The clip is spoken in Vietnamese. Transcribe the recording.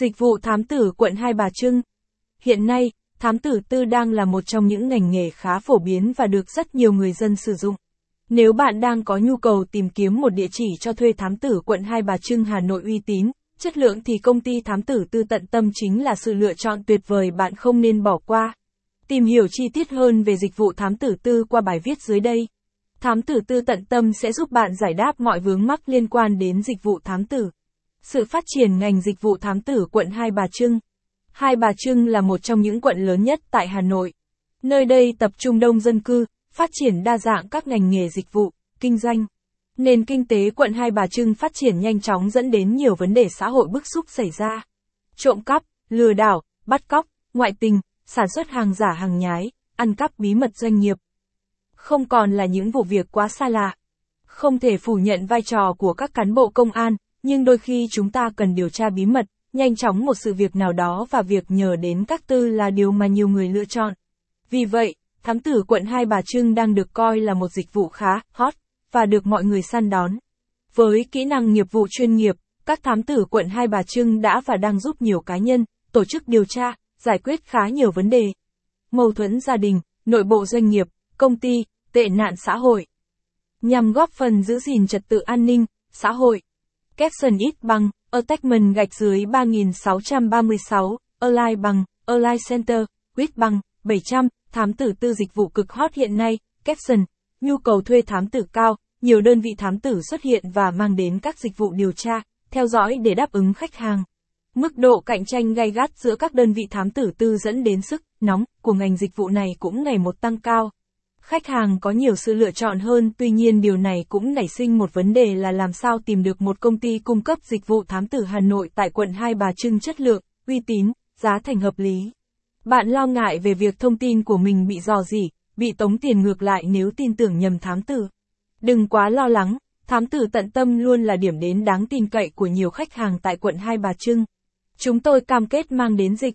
Dịch vụ thám tử quận Hai Bà Trưng. Hiện nay, thám tử tư đang là một trong những ngành nghề khá phổ biến và được rất nhiều người dân sử dụng. Nếu bạn đang có nhu cầu tìm kiếm một địa chỉ cho thuê thám tử quận Hai Bà Trưng Hà Nội uy tín, chất lượng thì công ty thám tử tư tận tâm chính là sự lựa chọn tuyệt vời bạn không nên bỏ qua. Tìm hiểu chi tiết hơn về dịch vụ thám tử tư qua bài viết dưới đây. Thám tử tư tận tâm sẽ giúp bạn giải đáp mọi vướng mắc liên quan đến dịch vụ thám tử. Sự phát triển ngành dịch vụ thám tử quận Hai Bà Trưng. Hai Bà Trưng là một trong những quận lớn nhất tại Hà Nội. Nơi đây tập trung đông dân cư, phát triển đa dạng các ngành nghề dịch vụ, kinh doanh. Nền kinh tế quận Hai Bà Trưng phát triển nhanh chóng dẫn đến nhiều vấn đề xã hội bức xúc xảy ra. Trộm cắp, lừa đảo, bắt cóc, ngoại tình, sản xuất hàng giả hàng nhái, ăn cắp bí mật doanh nghiệp. Không còn là những vụ việc quá xa lạ. Không thể phủ nhận vai trò của các cán bộ công an, nhưng đôi khi chúng ta cần điều tra bí mật, nhanh chóng một sự việc nào đó và việc nhờ đến các tư là điều mà nhiều người lựa chọn. Vì vậy, thám tử quận Hai Bà Trưng đang được coi là một dịch vụ khá hot và được mọi người săn đón. Với kỹ năng nghiệp vụ chuyên nghiệp, các thám tử quận Hai Bà Trưng đã và đang giúp nhiều cá nhân, tổ chức điều tra, giải quyết khá nhiều vấn đề. Mâu thuẫn gia đình, nội bộ doanh nghiệp, công ty, tệ nạn xã hội. Nhằm góp phần giữ gìn trật tự an ninh, xã hội. Capson ít bằng, attachment gạch dưới 3636, Align bằng, Align Center, Quýt bằng, 700, thám tử tư dịch vụ cực hot hiện nay, Capson, nhu cầu thuê thám tử cao, nhiều đơn vị thám tử xuất hiện và mang đến các dịch vụ điều tra, theo dõi để đáp ứng khách hàng. Mức độ cạnh tranh gay gắt giữa các đơn vị thám tử tư dẫn đến sức nóng của ngành dịch vụ này cũng ngày một tăng cao. Khách hàng có nhiều sự lựa chọn hơn, tuy nhiên điều này cũng nảy sinh một vấn đề là làm sao tìm được một công ty cung cấp dịch vụ thám tử Hà Nội tại quận Hai Bà Trưng chất lượng, uy tín, giá thành hợp lý. Bạn lo ngại về việc thông tin của mình bị dò dỉ, bị tống tiền ngược lại nếu tin tưởng nhầm thám tử. Đừng quá lo lắng, thám tử tận tâm luôn là điểm đến đáng tin cậy của nhiều khách hàng tại quận Hai Bà Trưng. Chúng tôi cam kết mang đến dịch